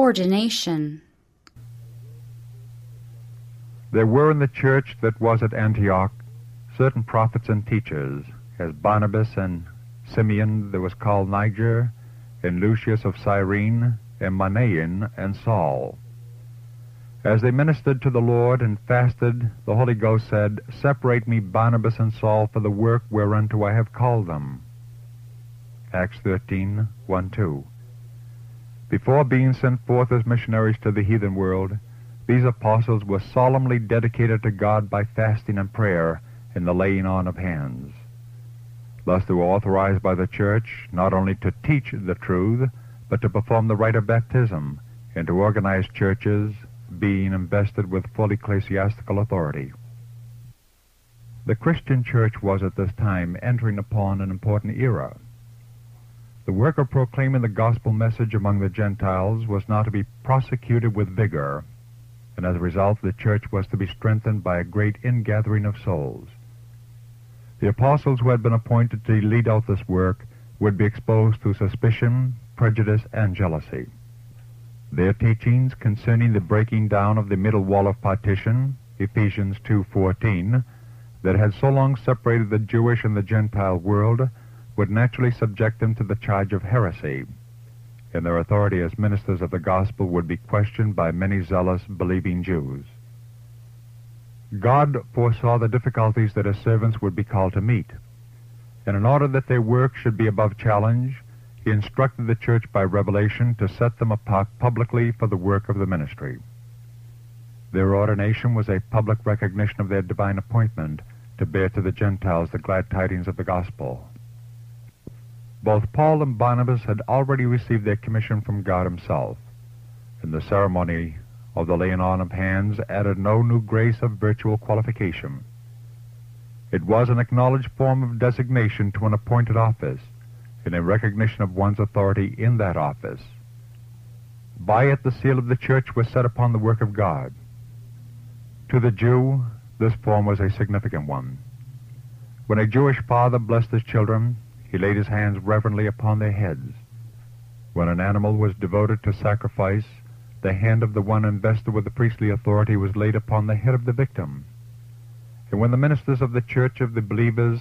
Ordination. There were in the church that was at Antioch certain prophets and teachers, as Barnabas and Simeon that was called Niger, and Lucius of Cyrene, and Manaen, and Saul. As they ministered to the Lord and fasted, the Holy Ghost said, Separate me Barnabas and Saul for the work whereunto I have called them. Acts 13, 1, 2. Before being sent forth as missionaries to the heathen world, these apostles were solemnly dedicated to God by fasting and prayer and the laying on of hands. Thus they were authorized by the church not only to teach the truth, but to perform the rite of baptism and to organize churches, being invested with full ecclesiastical authority. The Christian church was at this time entering upon an important era. The work of proclaiming the gospel message among the Gentiles was now to be prosecuted with vigor, and as a result the church was to be strengthened by a great ingathering of souls. The apostles who had been appointed to lead out this work would be exposed to suspicion, prejudice, and jealousy. Their teachings concerning the breaking down of the middle wall of partition, Ephesians 2:14, that had so long separated the Jewish and the Gentile world, would naturally subject them to the charge of heresy, and their authority as ministers of the gospel would be questioned by many zealous, believing Jews. God foresaw the difficulties that his servants would be called to meet, and in order that their work should be above challenge, he instructed the church by revelation to set them apart publicly for the work of the ministry. Their ordination was a public recognition of their divine appointment to bear to the Gentiles the glad tidings of the gospel. Both Paul and Barnabas had already received their commission from God himself, and the ceremony of the laying on of hands added no new grace of virtual qualification. It was an acknowledged form of designation to an appointed office, in a recognition of one's authority in that office. By it the seal of the church was set upon the work of God. To the Jew, this form was a significant one. When a Jewish father blessed his children, he laid his hands reverently upon their heads. When an animal was devoted to sacrifice, the hand of the one invested with the priestly authority was laid upon the head of the victim. And when the ministers of the church of the believers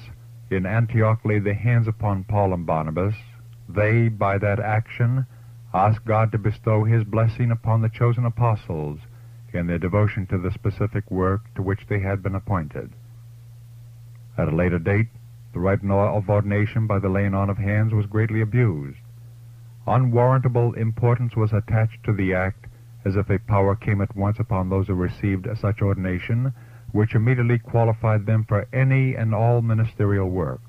in Antioch laid their hands upon Paul and Barnabas, they, by that action, asked God to bestow his blessing upon the chosen apostles in their devotion to the specific work to which they had been appointed. At a later date, the rite of ordination by the laying on of hands was greatly abused. Unwarrantable importance was attached to the act as if a power came at once upon those who received such ordination which immediately qualified them for any and all ministerial work.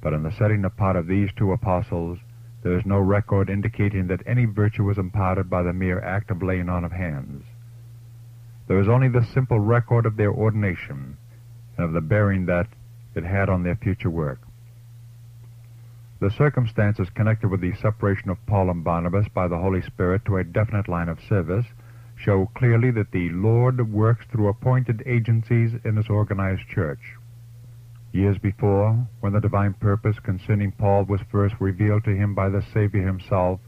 But in the setting apart of these two apostles, there is no record indicating that any virtue was imparted by the mere act of laying on of hands. There is only the simple record of their ordination and of the bearing that it had on their future work. The circumstances connected with the separation of Paul and Barnabas by the Holy Spirit to a definite line of service show clearly that the Lord works through appointed agencies in his organized church. Years before, when the divine purpose concerning Paul was first revealed to him by the Savior himself,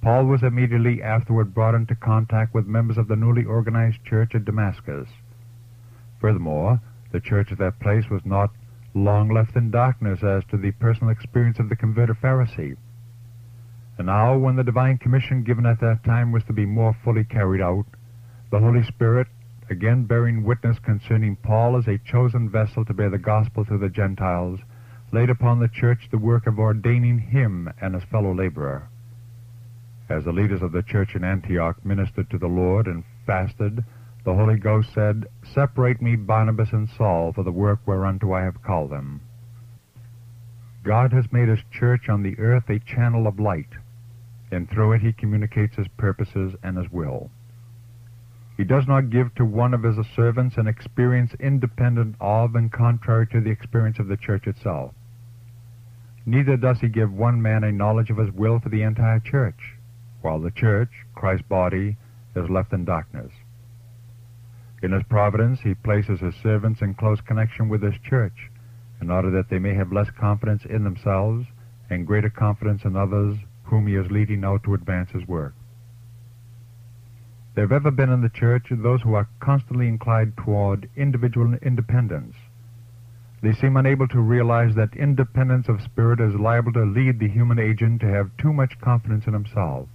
Paul was immediately afterward brought into contact with members of the newly organized church at Damascus. Furthermore, the church at that place was not long left in darkness as to the personal experience of the converted Pharisee. And now, when the divine commission given at that time was to be more fully carried out, the Holy Spirit, again bearing witness concerning Paul as a chosen vessel to bear the gospel to the Gentiles, laid upon the church the work of ordaining him and his fellow laborer. As the leaders of the church in Antioch ministered to the Lord and fasted, the Holy Ghost said, Separate me Barnabas and Saul for the work whereunto I have called them. God has made his church on the earth a channel of light, and through it he communicates his purposes and his will. He does not give to one of his servants an experience independent of and contrary to the experience of the church itself. Neither does he give one man a knowledge of his will for the entire church, while the church, Christ's body, is left in darkness. In his providence, he places his servants in close connection with his church, in order that they may have less confidence in themselves and greater confidence in others whom he is leading out to advance his work. There have ever been in the church those who are constantly inclined toward individual independence. They seem unable to realize that independence of spirit is liable to lead the human agent to have too much confidence in himself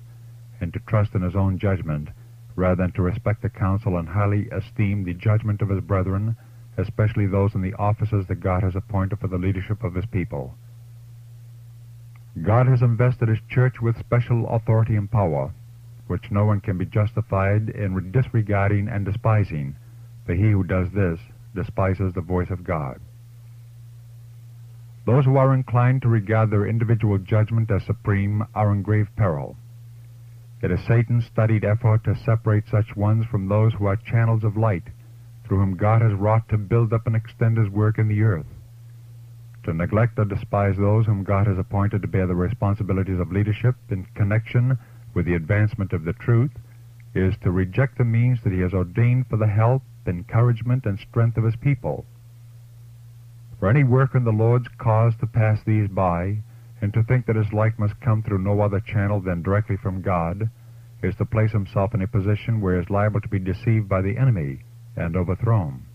and to trust in his own judgment rather than to respect the counsel and highly esteem the judgment of his brethren, especially those in the offices that God has appointed for the leadership of his people. God has invested his church with special authority and power, which no one can be justified in disregarding and despising, for he who does this despises the voice of God. Those who are inclined to regard their individual judgment as supreme are in grave peril. It is Satan's studied effort to separate such ones from those who are channels of light, through whom God has wrought to build up and extend his work in the earth. To neglect or despise those whom God has appointed to bear the responsibilities of leadership in connection with the advancement of the truth is to reject the means that he has ordained for the help, encouragement, and strength of his people. For any work in the Lord's cause to pass these by, and to think that his light must come through no other channel than directly from God, is to place himself in a position where he is liable to be deceived by the enemy and overthrown.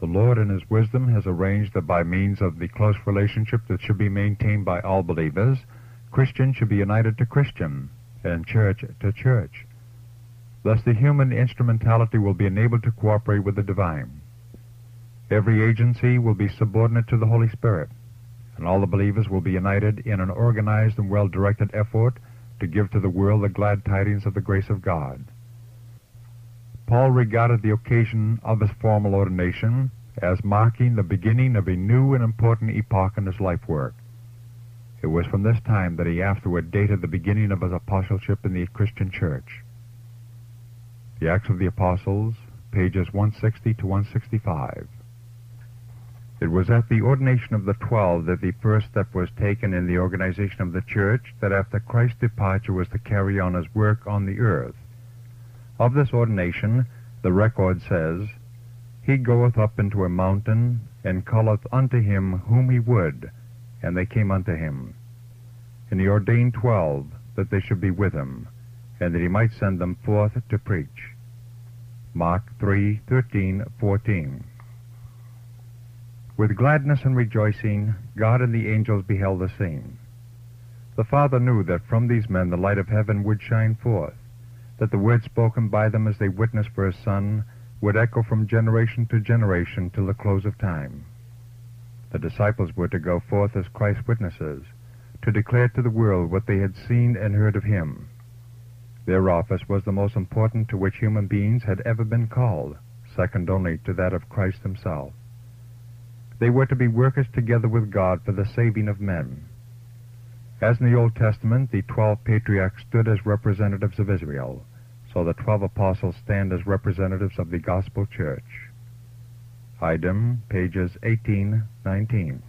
The Lord in his wisdom has arranged that by means of the close relationship that should be maintained by all believers, Christian should be united to Christian, and church to church. Thus the human instrumentality will be enabled to cooperate with the divine. Every agency will be subordinate to the Holy Spirit, and all the believers will be united in an organized and well-directed effort to give to the world the glad tidings of the grace of God. Paul regarded the occasion of his formal ordination as marking the beginning of a new and important epoch in his life work. It was from this time that he afterward dated the beginning of his apostleship in the Christian church. The Acts of the Apostles, pages 160 to 165. It was at the ordination of the twelve that the first step was taken in the organization of the church that after Christ's departure was to carry on his work on the earth. Of this ordination, the record says, He goeth up into a mountain, and calleth unto him whom he would, and they came unto him. And he ordained twelve, that they should be with him, and that he might send them forth to preach. Mark 3, 13, 14. With gladness and rejoicing, God and the angels beheld the scene. The Father knew that from these men the light of heaven would shine forth, that the words spoken by them as they witnessed for his Son would echo from generation to generation till the close of time. The disciples were to go forth as Christ's witnesses, to declare to the world what they had seen and heard of him. Their office was the most important to which human beings had ever been called, second only to that of Christ himself. They were to be workers together with God for the saving of men. As in the Old Testament, the twelve patriarchs stood as representatives of Israel, so the twelve apostles stand as representatives of the gospel church. Item, pages 18, 19.